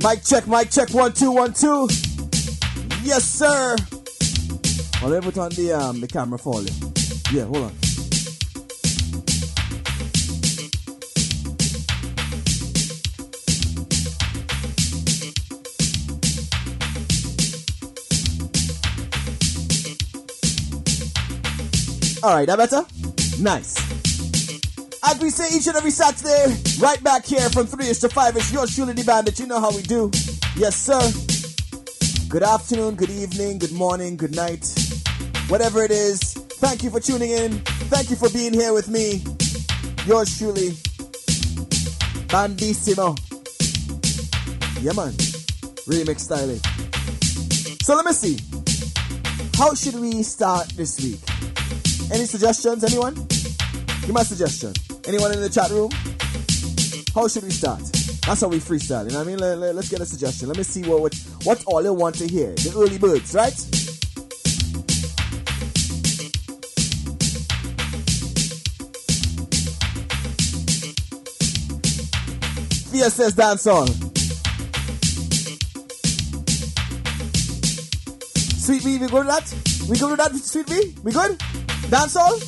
Mic check, mic check, one, two, one, two. Yes, sir. Well, let put on the um the camera for you. Yeah, hold on. All right, that better? Nice. As we say each and every Saturday, right back here from 3ish to 5ish, yours truly the bandit. You know how we do. Yes, sir. Good afternoon, good evening, good morning, good night. Whatever it is, thank you for tuning in. Thank you for being here with me. Yours truly, Bandissimo. Yeah, man. Remix styling. So let me see. How should we start this week? Any suggestions, anyone? Give a suggestion. Anyone in the chat room? How should we start? That's how we freestyle. You know what I mean? Let, let, let's get a suggestion. Let me see what, what what all you want to hear. The early birds, right? Says dance song. Sweet B, we good with that? We good with that, Sweet B? We good? Dance all?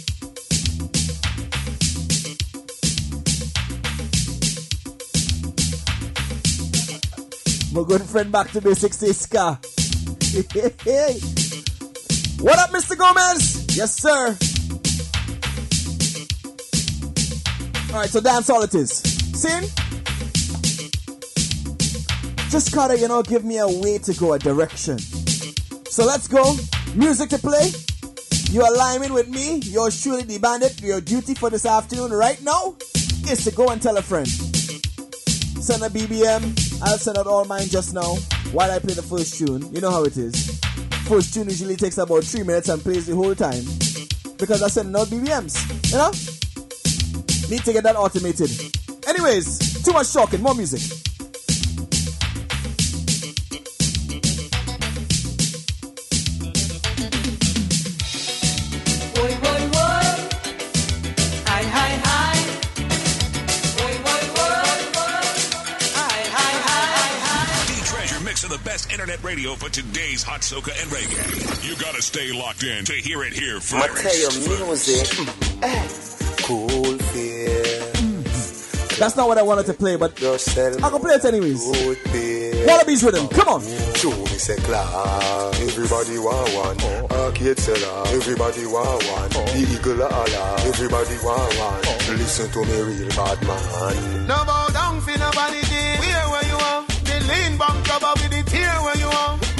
My good friend back to basics says Ska. what up, Mr. Gomez? Yes, sir. Alright, so dance all it is. Sing? Just gotta, you know, give me a way to go, a direction. So let's go. Music to play. You are aligning with me. You're surely the bandit. Your duty for this afternoon right now is to go and tell a friend. Send a BBM. I'll send out all mine just now while I play the first tune. You know how it is. First tune usually takes about three minutes and plays the whole time because I send out BBMs. You know? Need to get that automated. Anyways, too much talking, more music. Radio for today's hot soca and reggae. You gotta stay locked in to hear it here first. Mateo music. Mm. Cool fear. That's not what I wanted to play, but I can play it anyways. Wallabies rhythm, come on. Show me say class. Everybody want one. Arcade seller. Everybody want one. The eagle Allah. Everybody want one. Listen to me, real bad man. No bow down for nobody. Where where you are? The lean back cover with the tear where you are.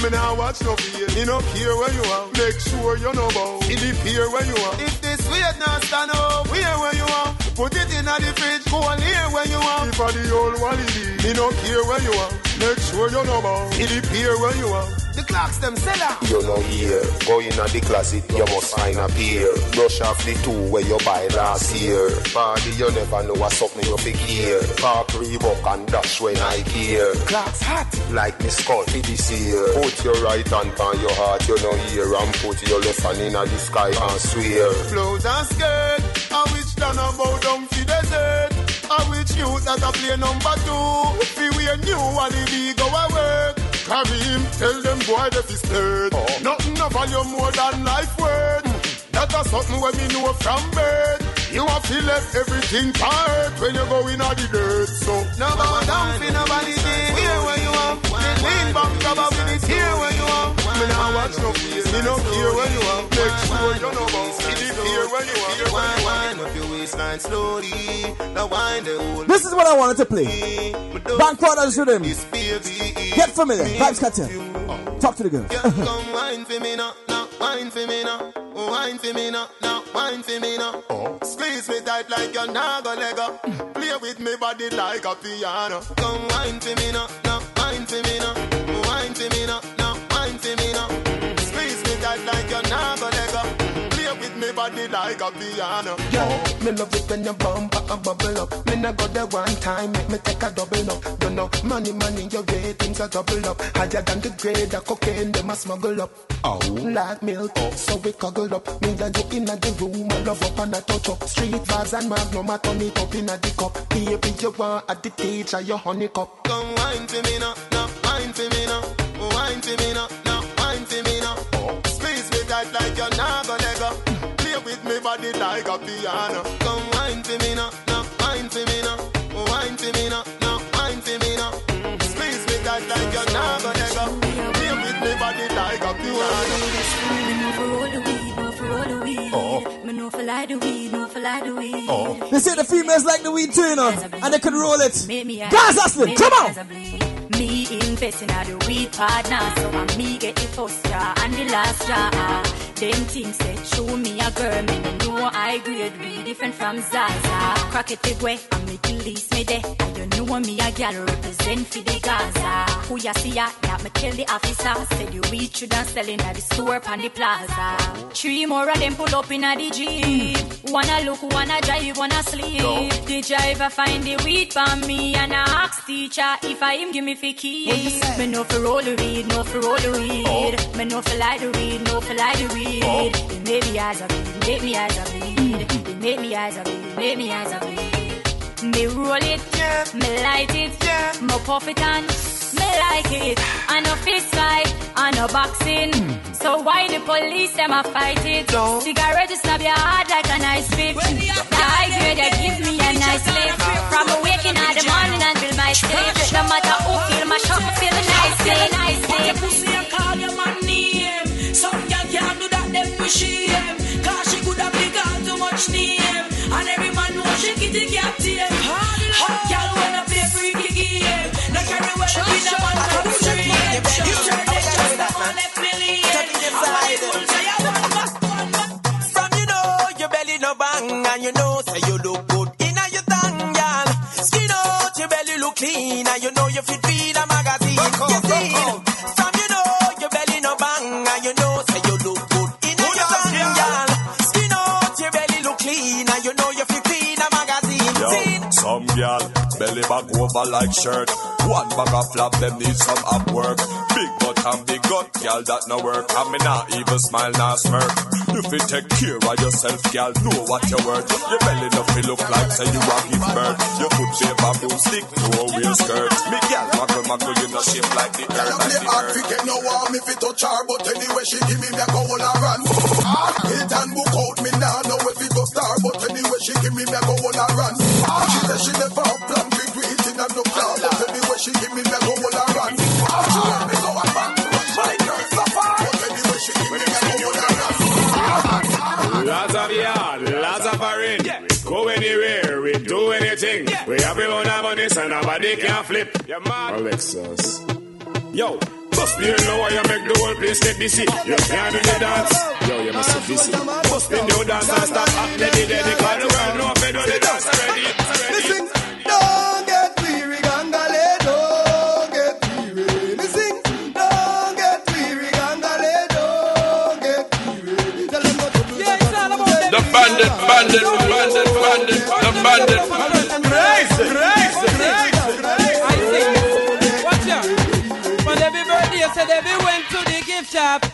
Me now watch no fear. Me no care where you are. Make sure you know bow. In the fear where you are. If this weight not stand up, where where you are? Put it in the fridge. Go on here where you are. If I the old wally, me no care where you are. Make sure you know about in the pier where you are. The clocks them sell out. You know here, go in at the closet, you must find a pair. Brush off the two where you buy last year. Party, you never know what's something you pick here. Park Reebok and dash when I gear. Clocks hot. Like me skull for this year. Put your right hand on your heart, you know here. And put your left hand in the sky and swear. Clothes and skirt, I wish down about down for desert. I wish you that I play number two. Fi wear new and the go a work. Kareem, tell them boy that is split. Oh. Nothing no value more than life worth. Mm. That is something where me know from birth. You have to left everything part when you go in the dirt. So no bow down for nobody. Here where you are. Lean back, cover with it. Here where you are. Me now watch no face. Me no care where you are. Make sure you know about. See the fear where you are. Wind, wind up your waistline slowly. Now wind the whole. This is what I wanted to play. Bank Brothers Rhythm. Get familiar. Vybz Kartel. Oh, talk to the girls. Come wine for me now. Now wine for me now. Oh, wine for me now. Now wine for me now. Oh. Squeeze me tight like you're not gonna let go. Play with me body like a piano. Come wine for me now. Now wine for me now. Wine for me now. Tight like you're not gonna let go. Play with me body like a piano. Yo, me love it when you bump and bubble up. Me nah go there one time, make me take a double up. Don't know, money, money, your ratings are double up. Higher than the grade of cocaine, them a smuggle up. Oh, like milk, oh. so we cuddle up. Me and you in the room, I love up and I touch up. Street bars and magnum, I turn it up in a the cup. Baby, you want at the teacher, your honey cup. Come wine for me now. Now wine for me now, oh wine for me now, body like a piano. Come wine for me now, now wine for me now, oh wine for me now, now wine for me now. Mm-hmm. Squeeze me tight like you're not gonna go. Play with me body like a piano. Oh. oh. They say the females like the weed too, you know, and they can roll it. Guys, Ashley, come on! Me invest in the weed partner, so I me get the first jar and the last jar. Them things say show me a girl, me no know I grade we different from Zaza. Crack it big way, I make you lease me there. And you know me a gal represent for the Gaza. Who ya see ya? Yeah, me tell the officer, said the weed should not selling at the store on the plaza. Three more of them pull up in a the jeep. Wanna look, wanna drive, wanna sleep. The driver find the weed for me and I ask teacher if I him give me fi key. Me no for roll the weed, no for roll the weed. Me no for light the weed, no for light the weed. They make me eyes of weed, make me eyes of weed. They make me eyes of weed, make me eyes of weed. Me roll it, me light it, me puff it on. Me like it, I no fist fight, I no boxing. So why the police them a fight it? Cigarette snap your heart like a nice whip. The high grade they give me a nice lift. From waking in the morning until shame. Cause she could have big out too much name. And every man know she kitty cat tame. Hot girl wanna play freaky game. No carry well up in a man from the street. You turn it just the one left me leave. All the fools say I want back, want. From you know your belly no bang and you know say you look good in a your tongue, girl. Skin out your belly look clean and you know you fit feed a back over like shirt. One bag of flap, them need some up work. Big butt and big gut, gal that no work. And me not even smile, not smirk. If you take care of yourself, gal. Know what you're worth. Your belly feel look like say you are give birth. Your foot shape a broomstick, no real skirt. Me gal, muckle muckle, you no shape like the earth, like the earth. fi get no warm if it touch her, but anyway she give me me a go her run. Hit and book out me now know if it go star, but anyway she give me me a go her run. She say she never have she give me me a go hold her run. She want me go and back, my girl suffer, but anyway she give me me a go run. Lots of yard, lots of foreign. Go anywhere, we do anything. We have our own money, so nobody can flip. Alexis. Yo, bust me, you know why you make the whole place get busy. You can't do the dance. Yo, you must be busy. Bust the new dance and stop acting the dead. Because the world know if you do the dance already. Listen,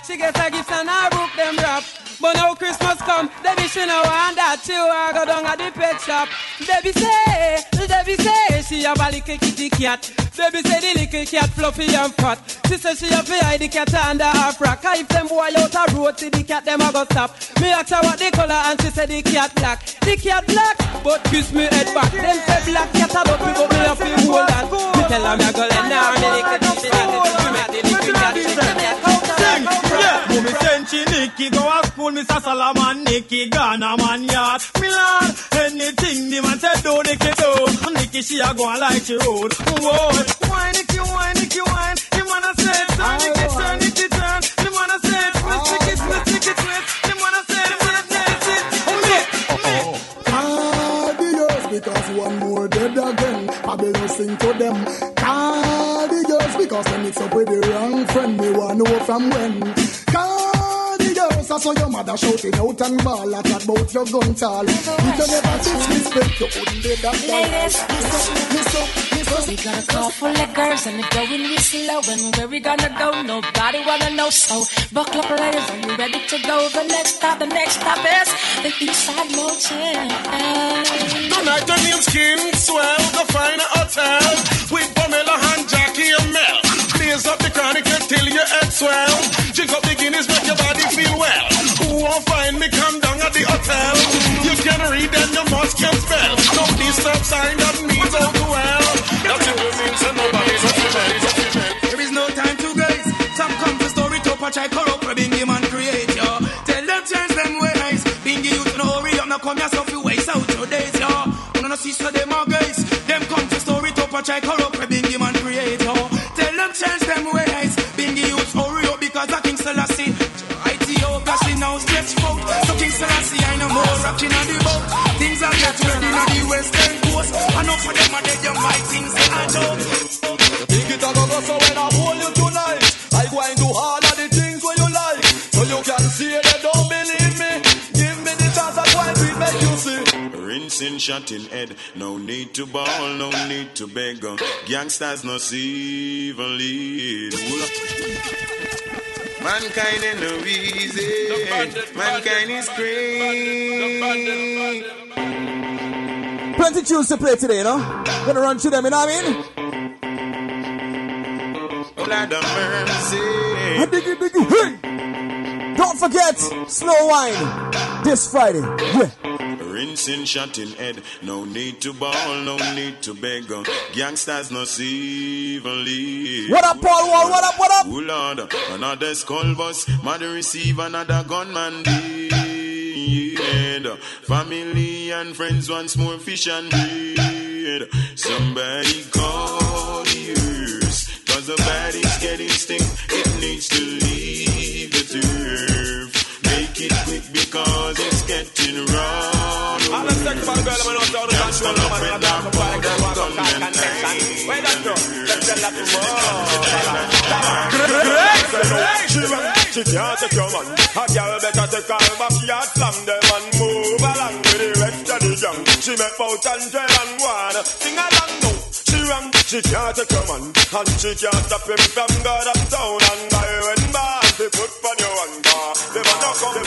She gets a gift and I book them wrap. But now Christmas come, Debbie she no want that. She want go down at the pet shop. Debbie say, Debbie say, she have a little kitty cat. Debbie say the little cat fluffy and fat. She say she have to hide the cat under her frock. If them boy out a road, see the cat them a go stop. Me ask her what the color and she say the cat black. The cat black, but kiss me head back. Them say black cat a me, but me have to hold on. Me tell her me a go lend her me little kitty cat. Me the little cat she say me a Sing, yeah. Mummy send she Nicky go a school, Mr. Solomon Nicky Ghana man yard. Me lord, anything the man said do Nicky do. Nicky she a go and like she road. Whoa, why Nicky, why Nicky, why? The man a say turn Nicky, turn Nicky, turn. The man a say twist Nicky, twist Nicky, twist. The man a say, the man a say sit. Me, me. Cardios because one more dead again. I Babylon sing to them. Cardios because they mix up with the wrong friend. Me want to know from when. Cardios, I saw your mother shouting out and ball at about your gun tall. If you never disrespect, you wouldn't be that Ladies, Listen, We got a car full of girls and it's going real slow. And where we gonna go? Nobody wanna know. So buckle up, ladies, are you ready to go? The next stop, the next stop is the Eastside Motel. Tonight the name's King Swell, the fine hotel with Pamela and Jackie and Mel. Blaze up the chronic until your head swell. Drink up the Guinness, make your body feel well. Who won't find me? Come down at the hotel. You can read and you must can spell. No disturb sign that means all too well. That simply means that nobody's a female. There is no time to grace. Some come to story to patch I corrupt where Bingy man create yo. Tell them change them ways. Bingy you to know hurry up now come yourself you waste out your days yo. Wanna no see so them are guys. Them come to story to patch I corrupt no more on the boat. Things are get ready on the western coast. I know for them are dead young my things I know. Think it a go go so when I hold you tonight I go and do all of the things where you like So you can see they don't believe me Give me the chance I go and do it make you see Rinsing, shot in head. No need to ball, no need to beg. Gangsters no see even lead. Mankind ain't no easy. Mankind is crazy. Plenty tunes to play today, you know? Gonna run through them, you know what I mean? Lord of mercy. Diggy, diggy, hey! Don't forget, Slow Wine, this Friday. Yeah. Rinsing, shot in head. No need to ball, no need to beg. Gangsters no see even lead. What up, Paul Wall? What up, what up? Oh Lord, another skull bus, mother receive another gunman dead. Family and friends once more fish and bread. Somebody call the earth, cause the body's getting stink. It needs to leave the turf. Make it quick because it's getting rough. All the sex about girl, not down to control no man, I'm for body, girl, walk and text and Where that go? Let's tell that to run, she can't take your man. A girl better take her backyard, slam them and move along with the rest of the gang. She make bout and tell and one, sing along now. She run, she can't take your man, and she can't stop him from God uptown and by when man, they put on your one.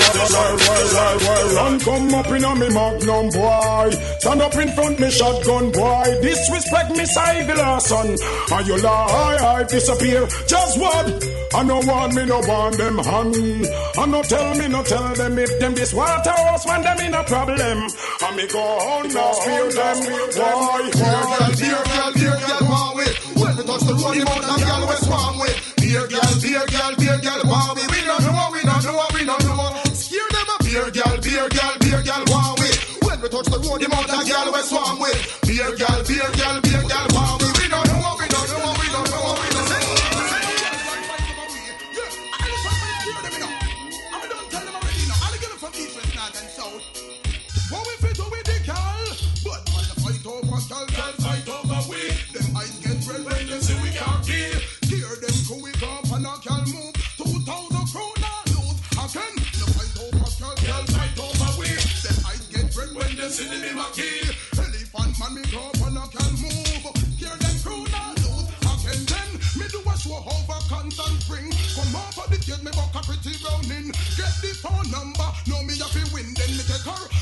Run come up in a me magnum boy. Stand up in front me shotgun boy. Disrespect me side the last son. And you lie, I disappear. Just what? I no want me, no want them hand. And no tell me, no tell them if them this water house when them in a problem. And me go on now, spear them. Why? Beer girl, beer girl, beer girl, want we. When we touch the road, the mouth and girl we swarm we. Beer girl, beer girl, beer girl, want we. We don't know, we don't know, we don't know. Beer girl, beer girl, beer girl, want we. When we touch the road, the mouth and girl we swarm we. Beer girl, beer girl, beer see the name kill. Elephant man me come and a girl move. Hear them crew now lose again. Then me do a show over constant spring. Come of the gate me buck a pretty browning. Get the phone number, know me have to win. Then me take her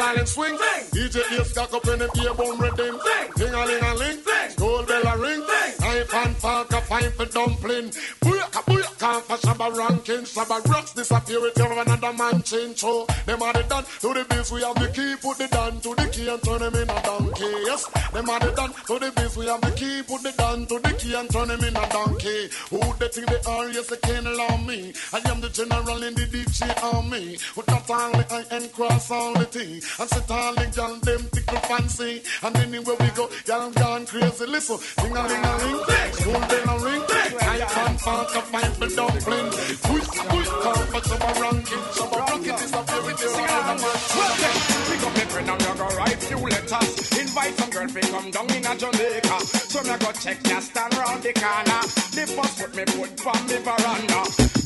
silent swing. DJ Ace cock up in the ear bone rhythm. Ding a ling a ling, gold bell a ring. Knife and fork a fine for dumpling. Booyaka booyaka for Shabba ranking. Shabba rocks disappear with your another man change. So them are the done to the biz. We have the key, put the down to the key and turn him in a donkey. Yes, them are the done to the biz. We have the key, put the down to the key and turn him in a donkey. Who they think they are? Yes, they can't allow me. I am the general in the DJ army. With that all the I and cross all the T. And sit all the gal them tickle fancy. And anywhere we go, gal gone crazy. Listen, ding a ling a ling, school bell a ring. I can't park a fight for dumpling. Push, push, come for some ranking. Some ranking disappear with your hand. Pick up me friend and me go write few letters. Invite some girl fi come down in a Jamaica. So me go check ya stand round the corner. The first foot me put from me veranda.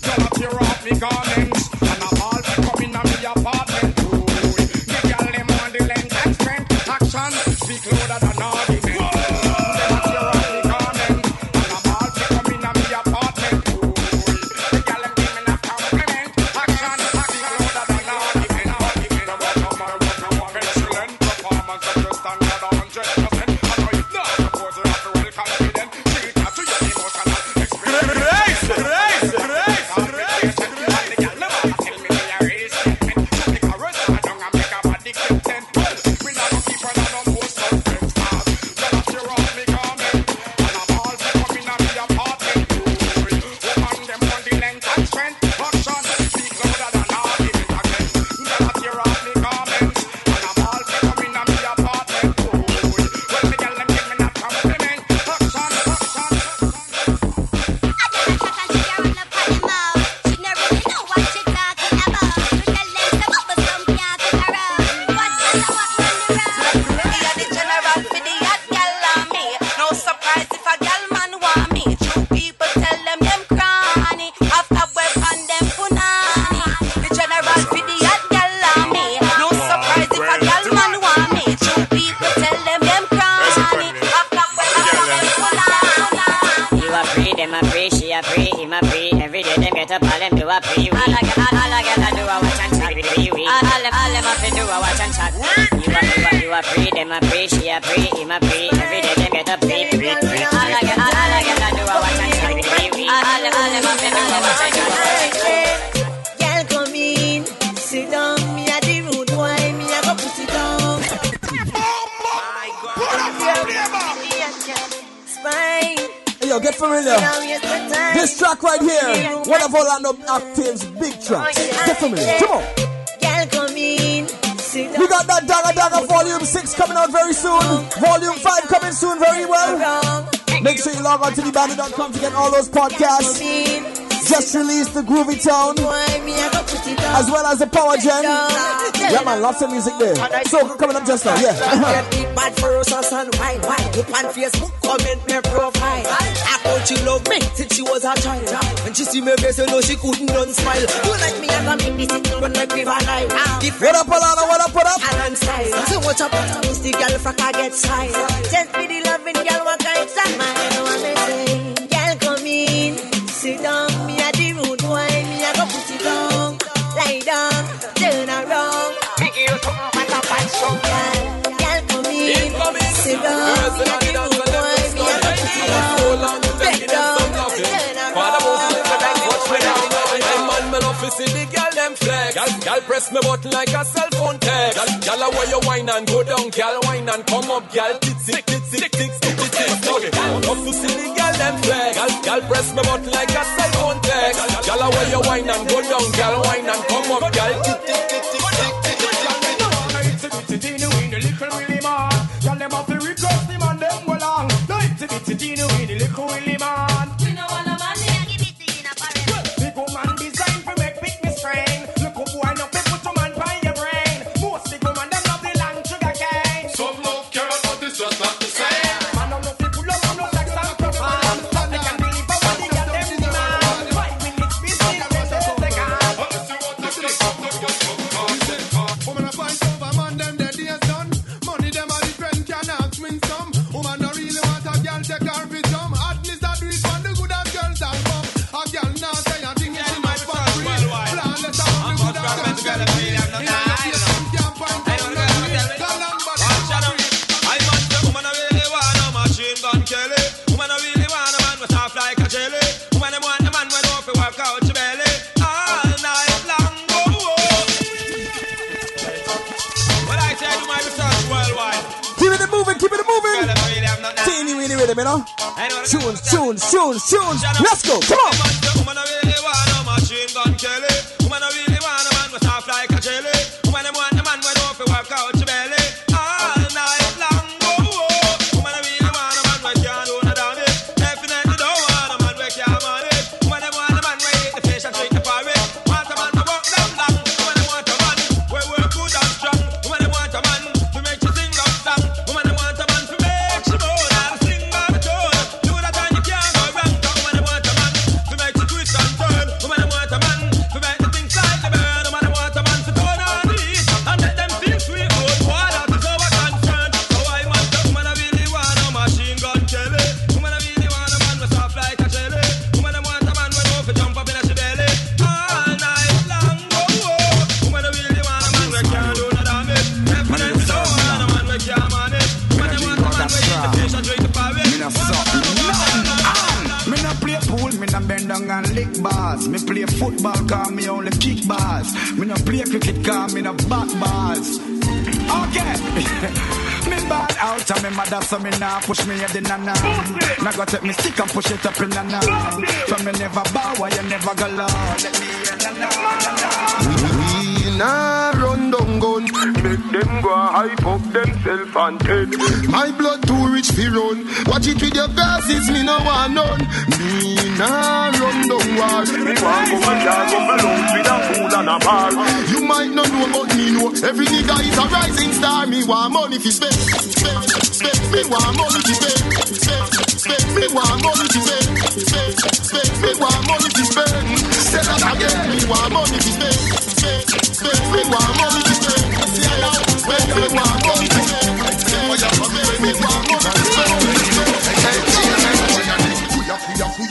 Tell her tear off me garments and a ball fi come in a me apartment. Action speak to do a watch and chat. You a, you a, you a free, them a free. She a free, him a free. Every day them get up, free, free, free. All I get, all, all I get, I do a watch and chat. Free, free. All, all them, all them have to do a watch and chat. Girl, come in, sit down. Me a the rude boy, me a go put it down. Spine. Hey, yo, get familiar. This track right here, one of Orlando Active's big tracks. Get familiar. Come on. Got Dagga Dagga Volume 6 coming out very soon. Volume 5 coming soon very well. Make sure you log on to thebandit.com to get all those podcasts. Just released the Groovy Town as well as the Power Gen. Yeah, man, lots of music there. So coming up just now, yeah. Get big bad for us and wine, wine. Look on Facebook, comment me profile. I thought she love me since she was a child. When she see me face, you know she couldn't run smile. You like me, I come in this thing, run like river line. What up, Alana? What up, what up? Alan style. So much up, miss the girl frack I get style. Just be the loving girl, what kind of mine? What they say? Girl, come in, sit down. Me a the rude boy, me a go put it down. Lie down, turn around. Make you come and up and strong, girl. Girl, come in, sit down. Girl press me button like a cell phone text. Girl, I wear your wine and go down. Girl, wine and come up. Girl, tits, tits, tits, tits, tits, tits, tits. Okay, love to see the girl them flex. Girl, girl press me button like a cell phone text. I wear your wine and go down. Girl, wine and come up. Girl, tits, tits, tits, tits, tits, tits. Girl, them have to request him Rhythm, you know. Tunes, tunes, tunes, tunes. Let's go, come on. Go take me stick and push it up in a nah. So me never bow, why you never go low. Let me hear na nah, na nah. We nah run down gun, make them go hype up themself and dead. My blood too rich fi run. Watch it with your glasses, me no want none. Me nah run down war. Me want go and yard go belong with a fool and a bar. You might not know, but me know. Every nigga is a rising star. Me want money fi spend, spend, spend. Me want money fi spend, spend, spend. Me want money to spend. Spend, spend. Me want money to spend. Say that again. Me want money to spend. Spend, spend. Me want money to spend. Yeah, yeah. Spend. Me want money to spend. Spend, spend. Me want money to spend.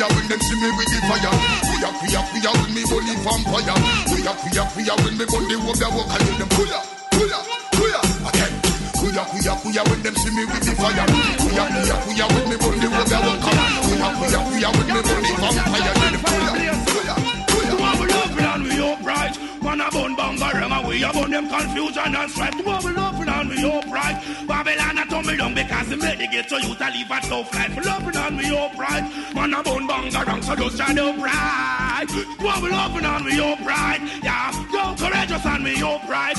When them see me with the fire. we are Kuya kuya kuya when me bully vampire. are, kuya kuya when me body walk the walk and them kuya. Kuya kuya when them see me with the fire. Kuya kuya kuya when me gun the walk the walk. Kuya kuya kuya when me gun the vampire. Then kuya kuya kuya. Wobble up and we upright. Man a bun banga and we a bun them confusion and strife. Wobble up and we upright. Babylon a tumble down because the made the ghetto youth a live a tough life. Up and we upright. Man a bun banga and so just stand upright. Wobble up and we upright. Yeah, go courageous and we upright.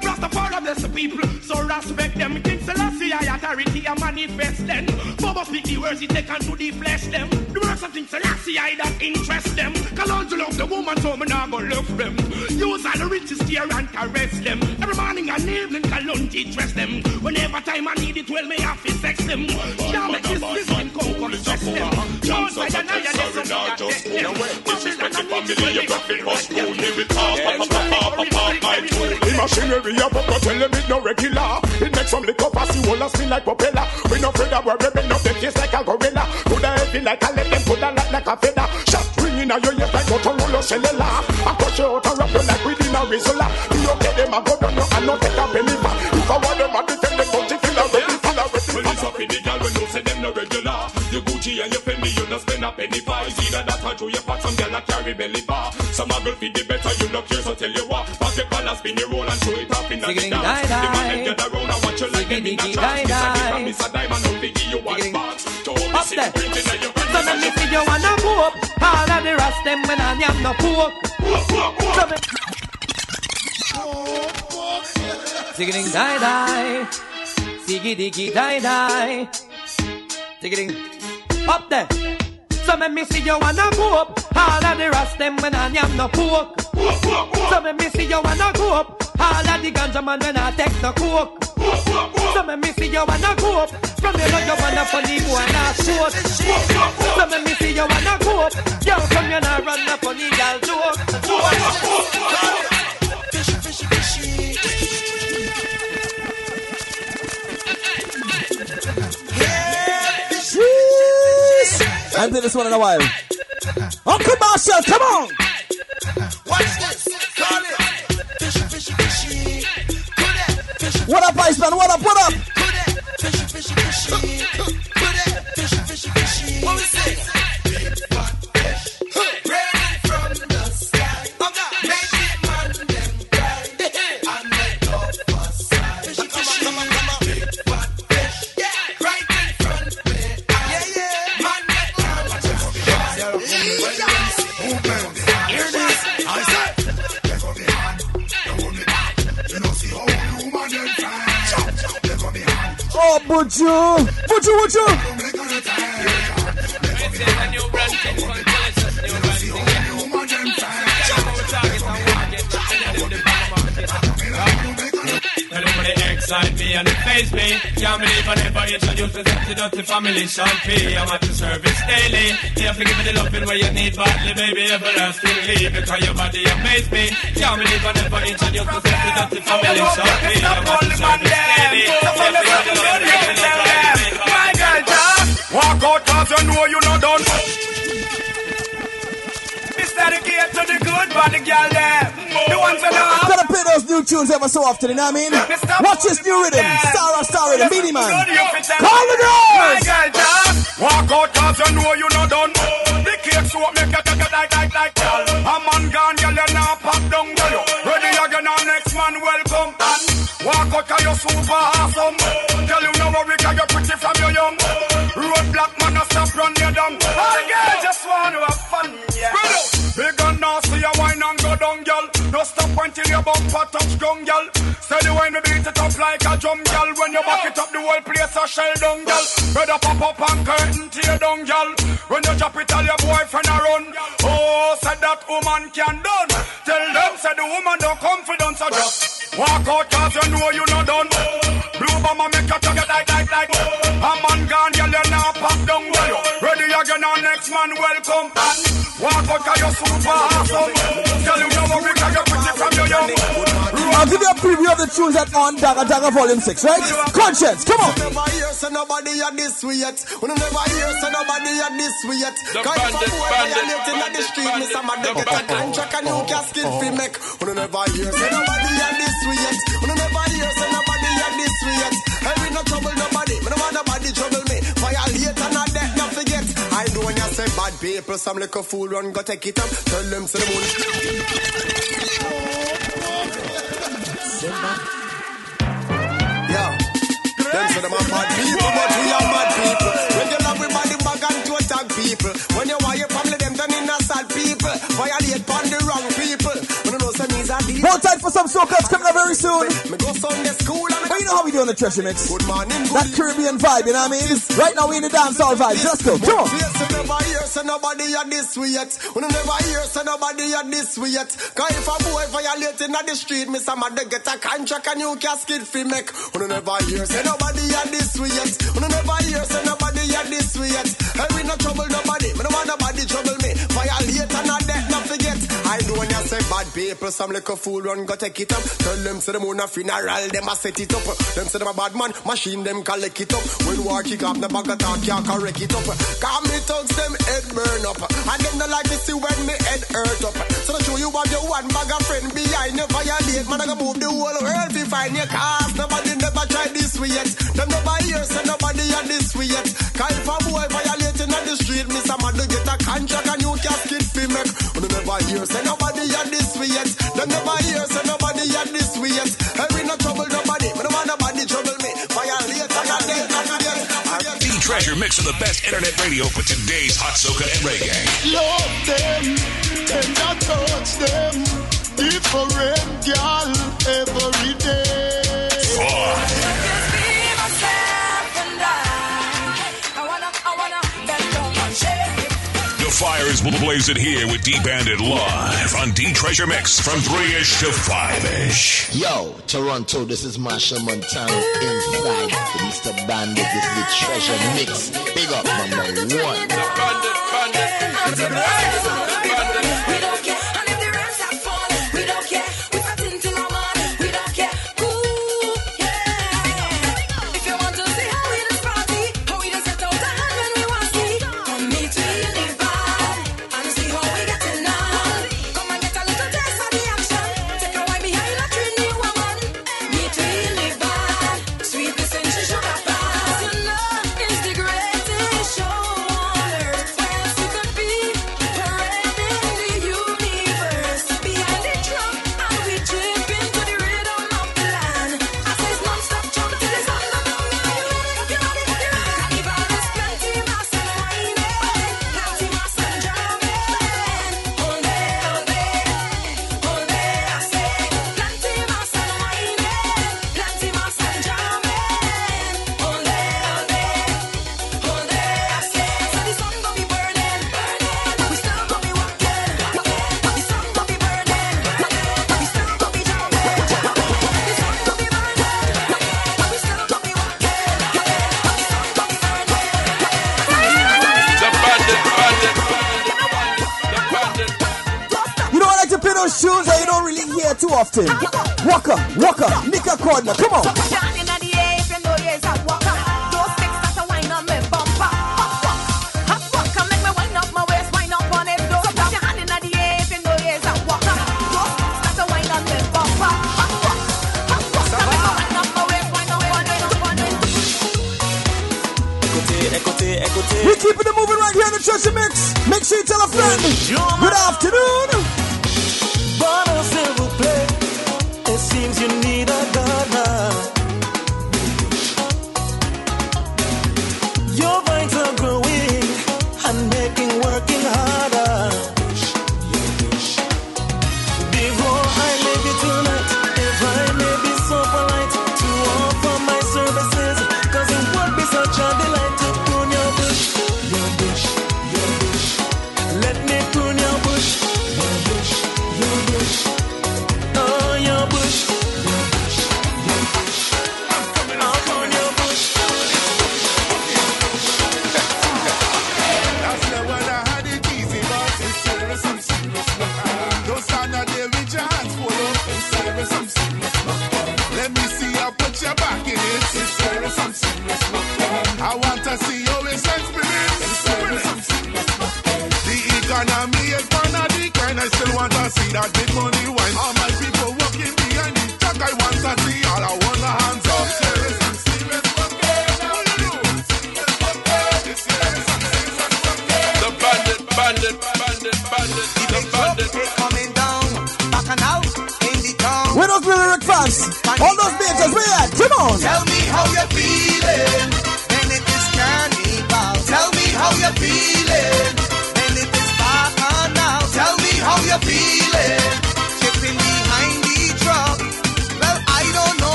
Oh, Rastafari bless the people, so respect them. King Selassie, I authority, I manifest them. Bubba speak the words he take unto the flesh them. The words of King Selassie, I that interest them. Kalonzo love the woman, so me nah go look them. Use all the riches here and caress them. Every morning and evening, Kalonzo dress them. Whenever time I need it, well, me have to sex them. Can't make this business come stress them. Don't say that I am so me a test them. Babylon and family, you got me bust down lyric pop, pop, pop, pop, pop, pop, my tool. The machinery up, but tell them it no regular. It makes some liquor pass you all spin like propeller. We no afraid of worry, we no the case like a gorilla. Coulda heavy like a let them coulda light like a feather. Shot ringing out your ears like Motorola cellular. I cut you out and wrap you like within a Rizzola. Be okay, them a go down, no, I no take a penny for. If I want them, I do tell them, don't you feel already, feel already. Well, it's up in the gal when you say them no regular. You Gucci and you Fendi, you no spend a penny for. It's either that or through your pot, some gal a carry belly bar. Some a girl feed the better, you no care, so tell you what. Pass your spin your roll and show it up in the dance. The man get around and watch you like them in a trance. Miss a and miss a no biggie, you want box. Up there. print it, and you So let me see you wanna move. All of the rest them when I am no. So Zigging die die. Ziggy diggy die die. Zigging up there. So let me see you wanna go up. All of the rest them when I am no poke. So let me see you wanna go up. All of the ganja man when I take no coke. So let me see you wanna go up. From you know you wanna funny boy and I shoot. So let me see you wanna go up. Girl from you now run up funny girl joke. Haven't played this one in a while. Uncle Marshall, come on! Watch this. Call it. Fishy, fishy, fishy. Could it? Fishy, What up, Iceman? What up, what up? Oh, Buju! Buju, Buju! make on me and it face me. Can't believe I never introduced myself to dirty family. Sean I'm at the service daily. You have to give me the loving where you need badly, baby. Everlastingly, because your body amaze me. Can't believe I never introduced myself to dirty family. Sean P. I'm at the service daily. You have to give me the loving where you need badly, baby. My girl, Jack. Walk out cause you know you not done. It's dedicated to the good body girl there. The ones that know. Gotta play those new tunes ever so often, you know what I mean? Watch this new rhythm. Star Star Rhythm, Beenie Man. Call the girls! Walk out cause you know you not done. The cake so make you take it like, like, like, girl. A man gone, girl, you now pop down, girl. Ready again, our next man welcome. And walk out cause you super awesome. Tell you no worry cause you pretty from your young. Roadblock man, no stop run you down. No stop until your bumper touch ground, girl. Steady when we beat it up like a drum, girl. When you back it up, the whole place a shell down, girl. Better pop up and curtain tear down, girl. When you drop it, all your boyfriend a run. Oh, said that woman can done. Tell them, said the woman don't confidence, so just walk out cause you know you not done. Blue bomber make you it like, next man welcome. And Walk out 'cause you're super awesome. Tell you you're worried 'cause you're pretty from your young. I'll give you a preview of the tunes that on Dagger Dagger Volume 6, right? Conscience, come on. Never hear say nobody at this way yet. We never hear say nobody at this way yet. Cause if a boy violating at the street, me bandit, some of them get a contract and you casket fi make. We never hear say nobody at this way yet. We never hear say nobody at this way yet. Hey, we no trouble nobody. Me no want nobody trouble say bad people, some little fool run go take it up. Tell them to the moon. Yeah. Them say them a bad people, but we are mad people. When you love everybody bag and to attack people. When you want your family, them turn in a sad people. Violate on the wrong people. Hold tight for some socaps coming up very soon. Me go Sunday school and But you know how we do on the treasure mix. Good morning, That Caribbean vibe, you know what I mean? Right now we in the dancehall vibe. Let's go, come on. Never hear say nobody at this way yet. We never hear say nobody at this way yet. Cause if a boy violating at the street, me some mother get a contract and you casket fi make. We never hear say nobody at this way yet. We never hear say nobody at this way yet. Hey, we no trouble nobody. Me no want nobody trouble me. Violate I do when you say bad people, some little fool run go take it up. Tell them say them on a funeral, them a set it up. Them say them a bad man, machine them collect it up. When war kick off, the bag of talk can't correct it up. Cause me thugs them head burn up, and them not like to see when me head hurt up. So to show you what your one bag of friend behind you violate, man I go move the whole world to find your cause. Nobody never try this way yet. Them never hear say nobody at this way yet. Cause if a boy violating on the street, me some mother get a contract and you casket fi make. You never hear say nobody at this way yet. Them never hear say nobody at this way yet. Hey, we no trouble nobody. Me no want nobody trouble me. Violate and a dead and a dead. The treasure mix of the best internet radio for today's hot soca and reggae. Love them, tender touch them. Different girl every day. The fires will blaze it here with D Bandit live on D Treasure Mix from 3 ish to 5 ish. Yo, Toronto, this is Machel Montano inside the Mr. Bandit. This is the treasure mix. Big up number one. You know Walker, often. Waka, waka, Nika Corner, come on.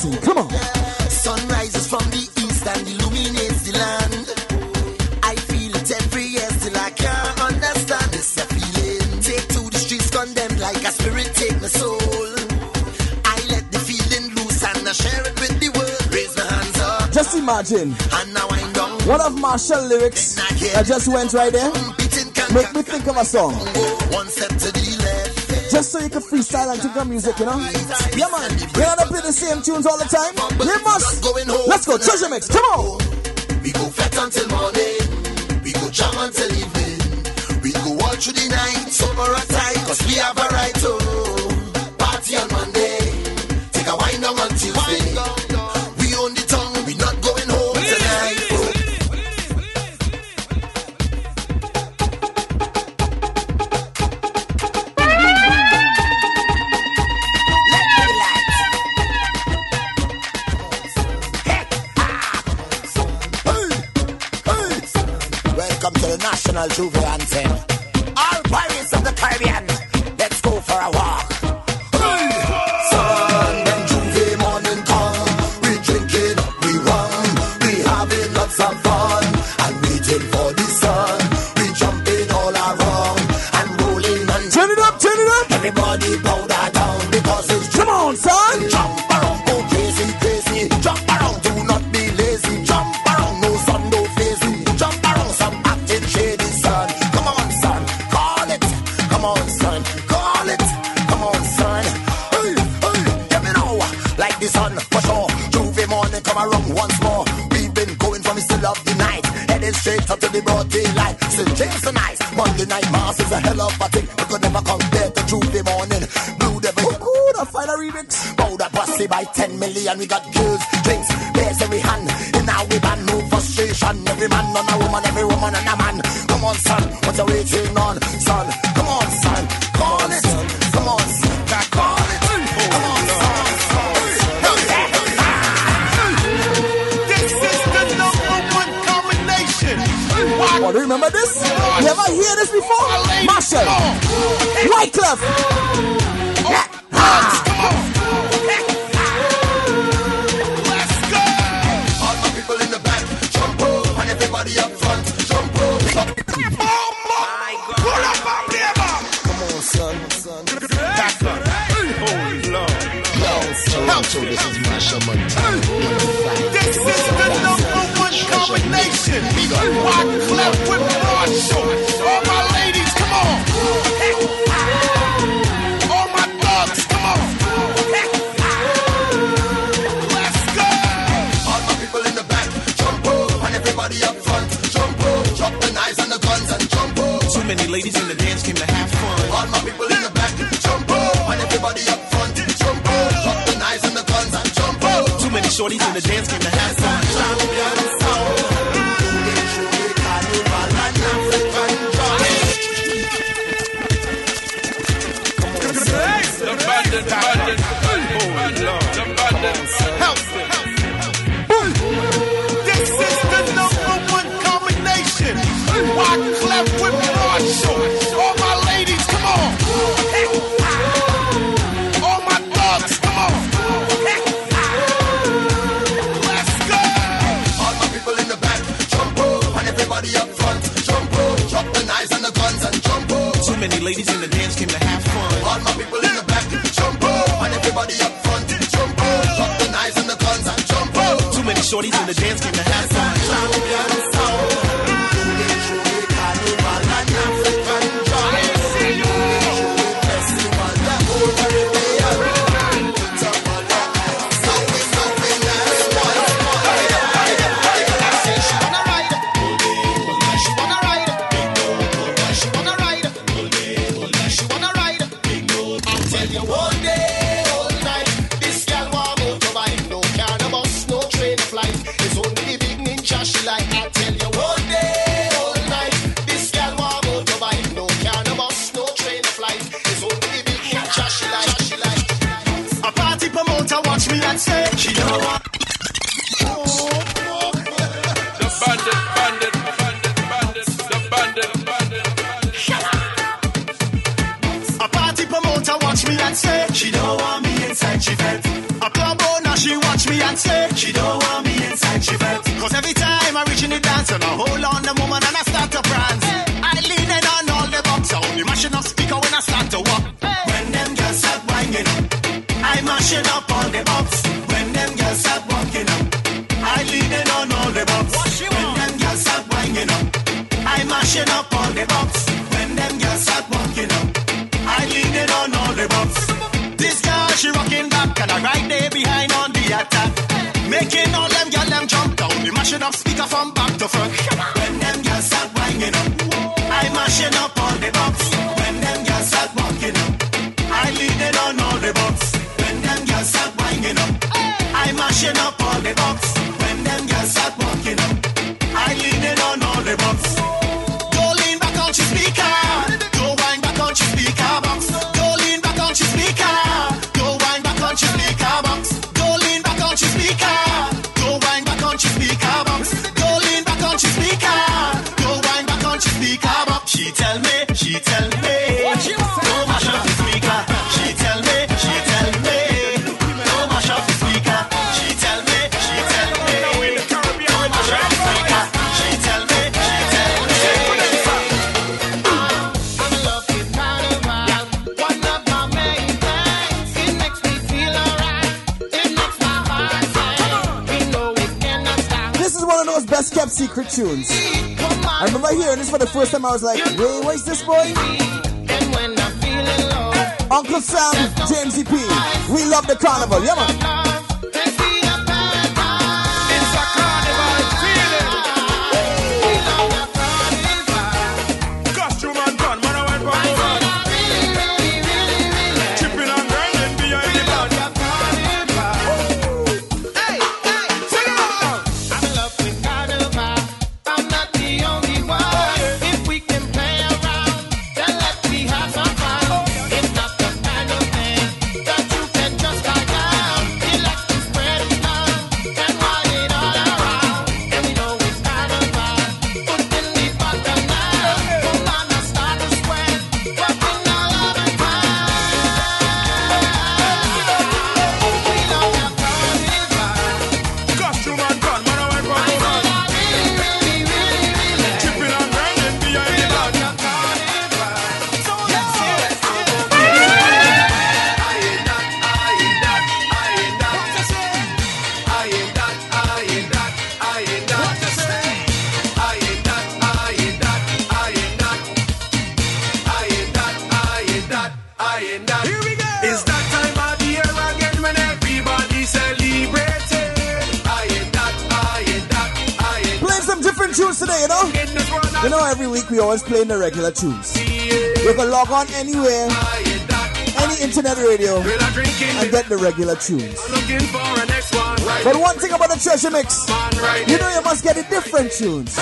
Come on. Sun rises from the east and illuminates the land. I feel it every year till I can't understand this feeling. Take to the streets, condemned like a spirit, take my soul. I let the feeling loose and I share it with the world. Raise my hands up. Just imagine. And now I'm. One of Machel lyrics. I, I just went right there. Make me think of a song. One step to the left. Just so you can freestyle and think of music, you know? Yeah, man. You don't play the same tunes all the time. They must. Let's go. Treasure mix. Come on. We go fat until morning. We go jam until evening. We go all through the night. Summer or tight. Cause we have a right to. Oh, do you remember this? You ever hear this before? Machel, Wyclef. Yeah. Ah. Listen, even rock left with more show. All my ladies, come on. All my thugs, come on. Let's go. All my people in the back, jump up, and everybody up front, jump up, drop the knives and the guns and jump up. Too many ladies in the dance came to have fun. All my people in the back, jump up, and everybody up front, jump up, drop the knives and the guns and jump up. Too many shorties in the dance came to have fun. Champions. shorties in the dance came to have I remember hearing this for the first time. I was like, wait, what's this boy? Uncle Sam, James E.P. We love the carnival. Yeah, man. playing the regular tunes. You can log on anywhere, any internet radio, and get the regular tunes. But one thing about the treasure mix, you know you must get the different tunes.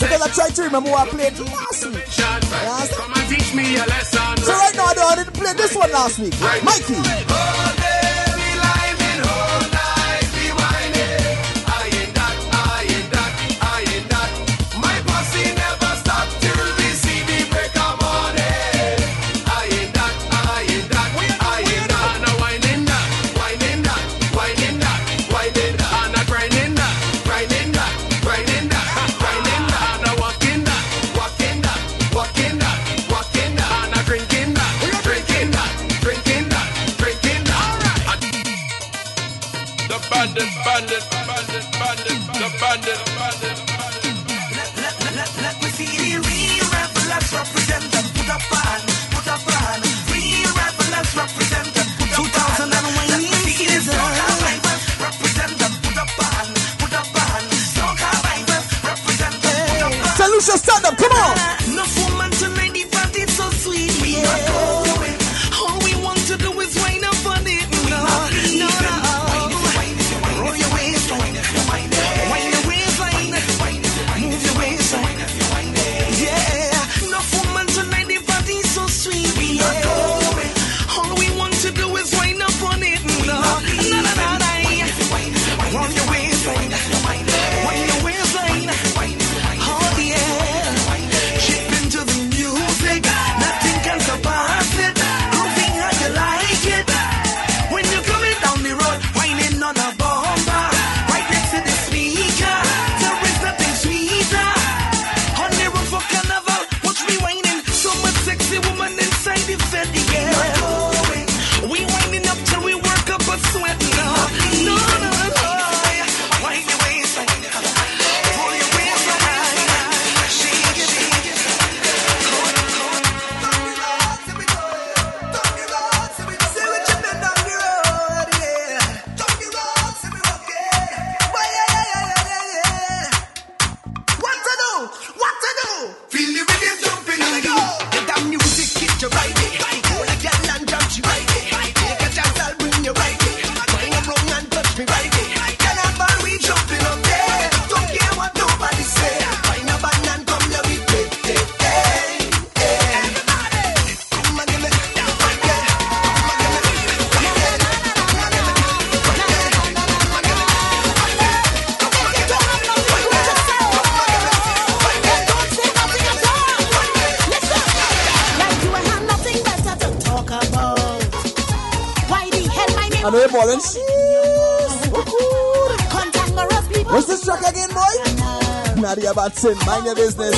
Because I tried to remember what I played last week. So right now I don't play this one last week. Mikey. Come on. listen, mind your business.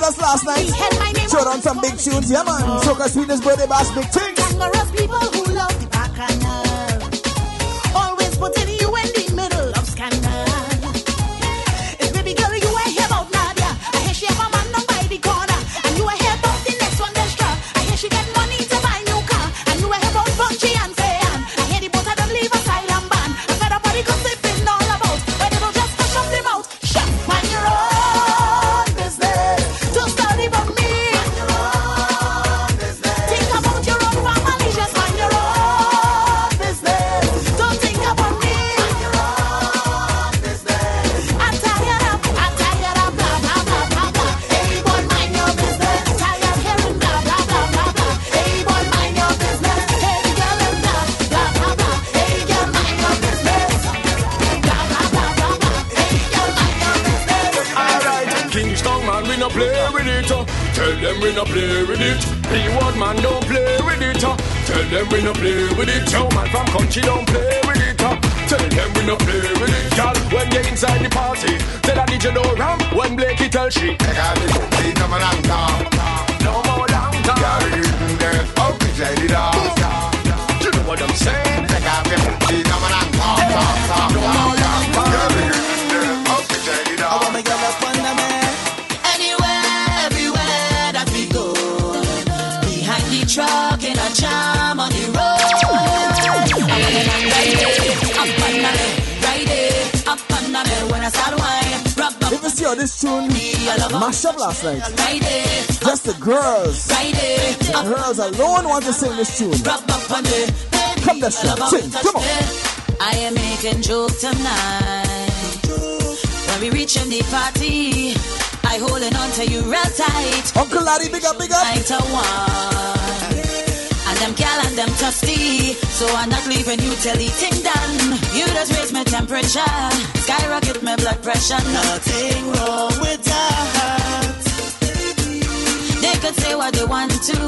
with us last night. Showed on some big tunes, yeah man. Soca Sweetness Birthday Bash, big things. energy. last night. Just the girls. The girls alone want to sing this tune. Come this shot. Sing. Come on. I am making jokes tonight. When we reach in the party, I holding on to you real tight. Uncle Larry, big up, big up. Night one. And them gal and them tufty. So I'm not leaving you till the thing done. You just raise my temperature. Skyrocket my blood pressure. Nothing wrong with that could say what they want to.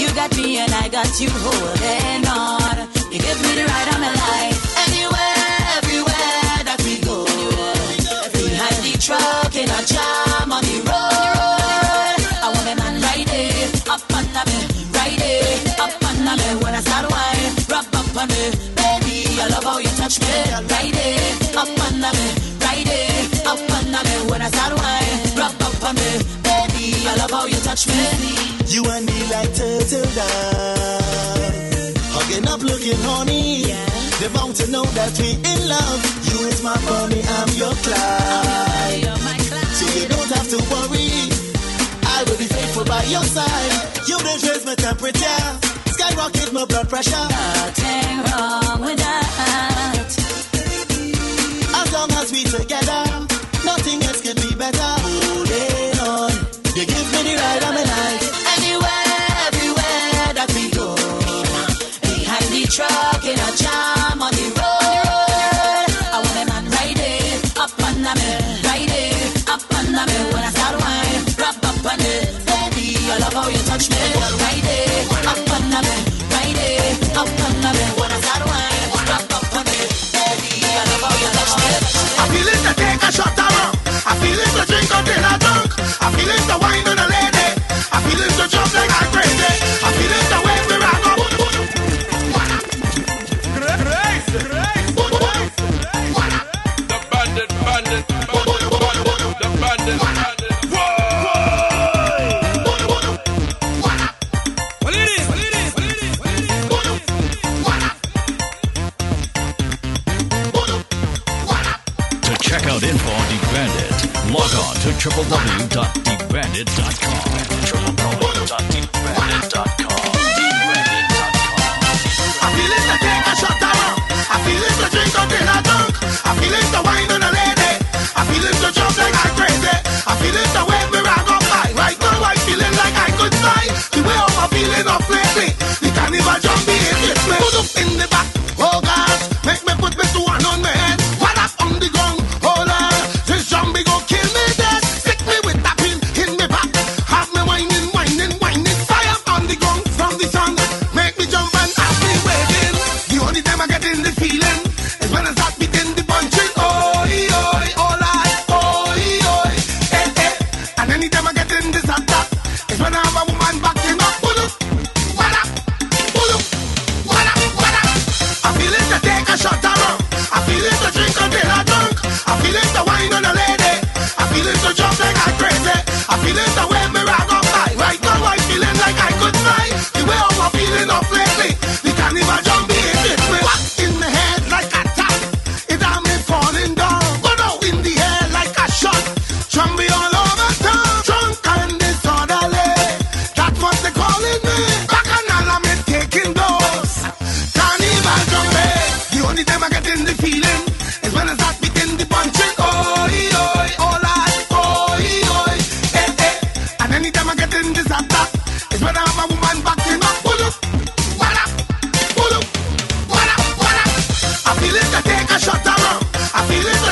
You got me and I got you holding on. You give me the right, of my life. Anywhere, everywhere that we go. Behind the truck in a jam on the road. I want man up on me, right there, up on me. When I start wine, rub up on me, baby. I love how you touch me, up on up on. When I start rub up on me how you touch me. You and me like turtle dove, hugging up, looking horny. Yeah. They want to know that we in love. You is my bunny, I'm your cloud. So you don't have to worry. I will be faithful by your side. You don't raise my temperature, skyrocket my blood pressure. Nothing wrong with that. As long as we together. feeling so wine on a lady. I feeling so jump like I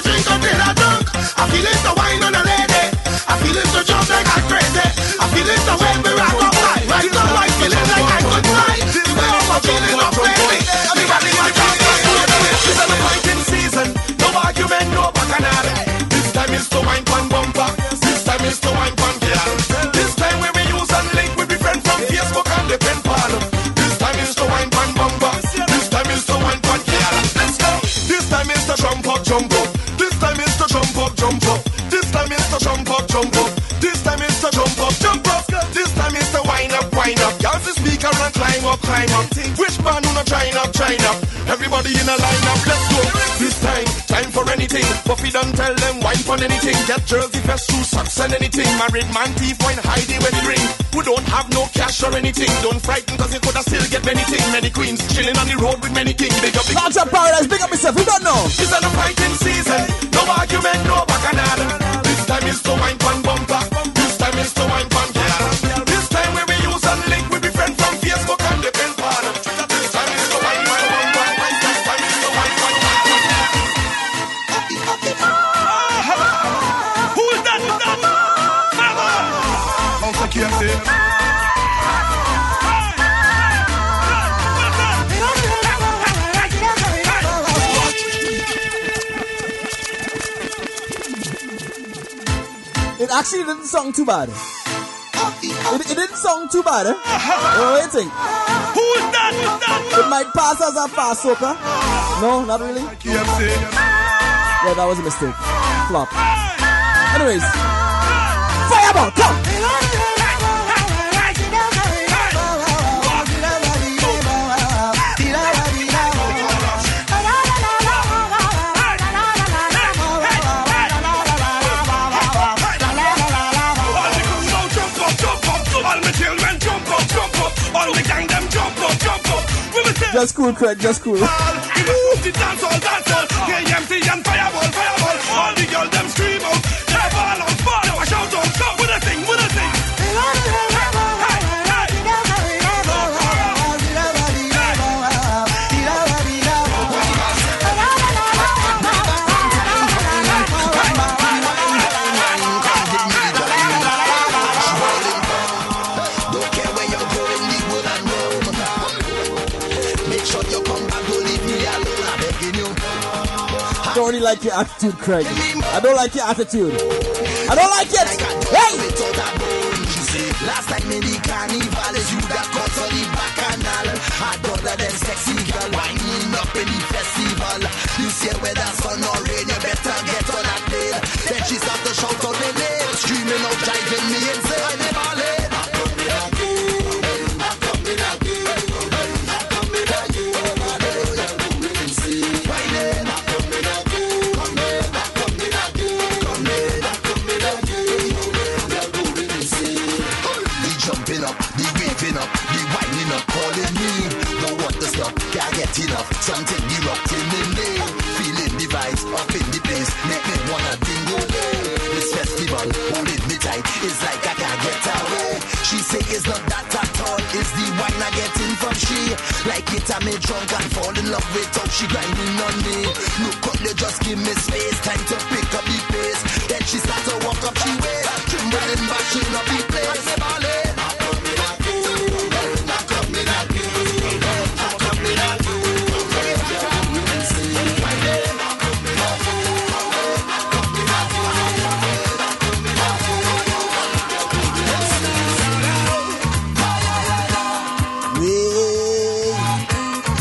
drink until I drunk. I feel it to wine on a lady. I feel it to jump like I'm crazy. I feel it wave Everybody in a line up, let's go. This time, time for anything. Buffy don't tell them wine for anything. Get jersey, vest, shoes, socks and anything. Married man, thief, wine, hide the wedding ring. Who don't have no cash or anything. Don't frighten cause you coulda still get many things. Many queens chilling on the road with many kings. Big up, big up paradise, big up yourself, who don't know? This is the fighting season. No argument, no bacchanal. Sound too bad. It, it didn't sound too bad. Eh? What do you think? Who is that? It might pass as a fast soca. No, not really. Yeah, that was a mistake. Flop. Anyways, fireball, come. Just cool, Craig. Just cool. Fireball, fireball. All the girls them scream out. They ball out. Like your attitude, Craig. I don't like your attitude. I don't like it. Drunk and fall in love with how she grinding on me. Look up, they just give me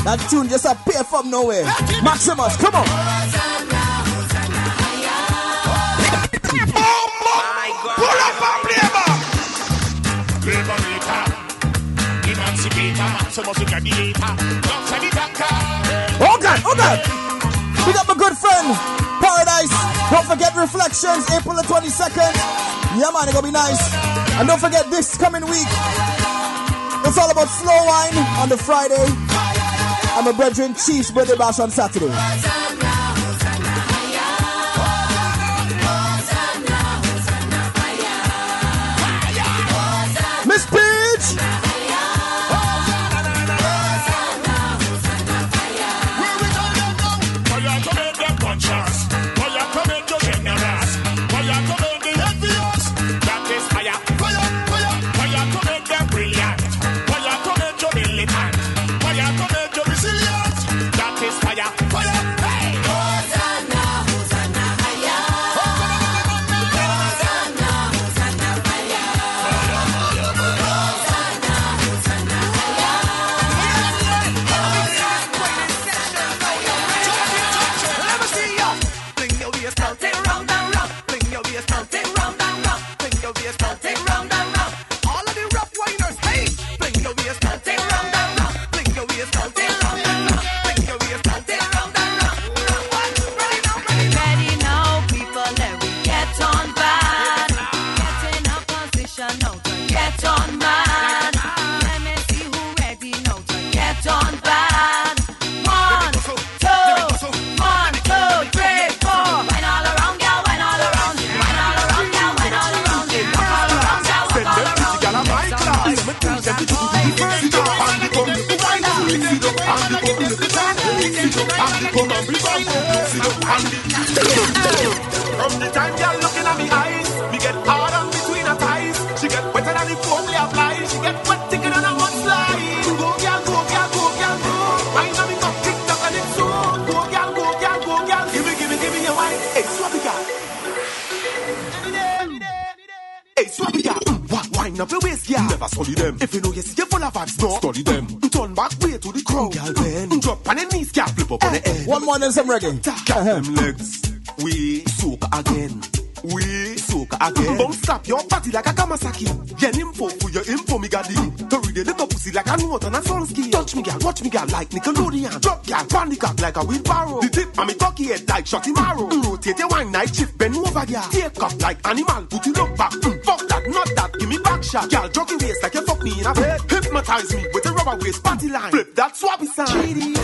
That tune just appear from nowhere. Maximus, come on. Pull up and. Oh God, oh God. Big up my good friend, Paradise. Don't forget Reflections, April the 22nd. Yeah, man, it's gonna be nice. And don't forget this coming week. It's all about slow wine on the Friday. And my brethren Chief's birthday bash on Saturday. From the time girl looking at me eyes, me get hard on between her thighs. She get wetter than the foam we apply. She get wet than a mudslide. Go go girl, go girl, go. Girl, go wine. Up your waist, girl. Never study them. If you know you see you full of vibes, no. Study up on the head. One more than some reggae. Got them legs. We soak again. We soak again. Bounce stop your body like a Kamasaki. Get info for your info, me gaddy. To read a little pussy like a note on a sunscreen. Touch me, girl, watch me, girl, like Nickelodeon. Drop, girl, panic up like a wheelbarrow. The tip, and me cocky head like shotty marrow. Mm, rotate your wine night shift, bend over, girl. Take up like animal, put it up back. Mm, fuck that, not that, give me back shot. Girl, jockey waist like you fuck me in a bed. Hypnotize me with a rubber waist party line. Flip that swabby sound. GD.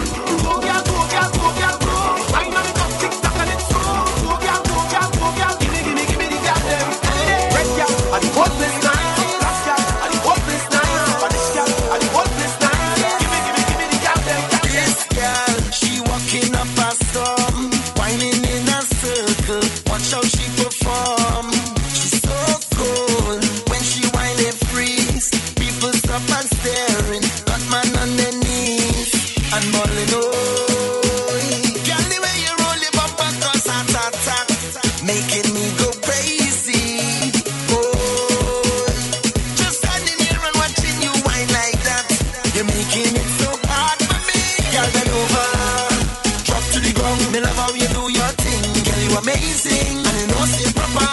It's improvable.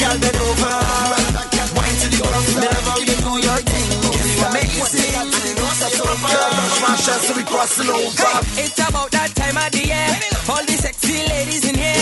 Calvin over. Can't whine to the ground. Miller, how you do your thing. Can you amazing? I didn't know it's improvable. It's about that time of the year. All the sexy ladies in here.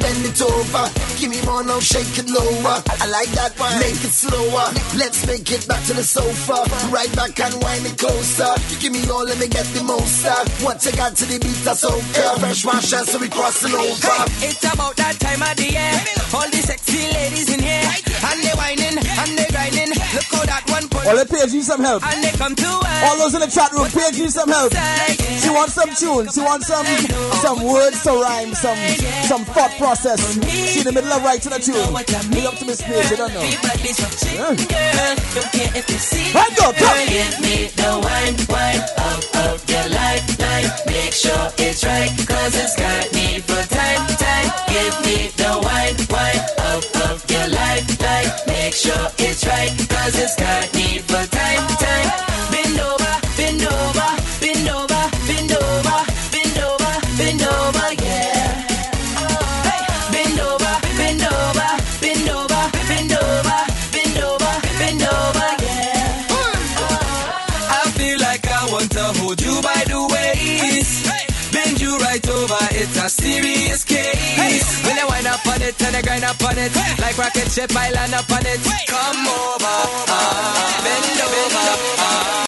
floor bend it over. Give me more, now shake it lower. I like that one. Make it slower. Let's make it back to the sofa. Right back and wind it closer. Give me all, let me get the most. uh. Once I got to the beat, that's okay. Fresh wash, so we crossing over. Hey, it's about that time of the year. All the sexy ladies in here. And they whining, and they grinding. Look how that one put. Well, let Paige need some help. And they come to us. All those in the chat room, Paige need some help. She wants some tunes. She wants some some words to rhyme, some some thought process. She in the middle of writing a tune. Big up to Miss Paige, you don't know. Yeah. Right go, come. Give me the wine, wine out of your life, life. Make sure it's right, cause it's got need for time, time. Give me the wine, wine out of your life, life. Make sure it's right, cause it's got need serious case. When I wind up on it and I grind up on it, like rocket ship, I land up on it. Come over, ah, bend over.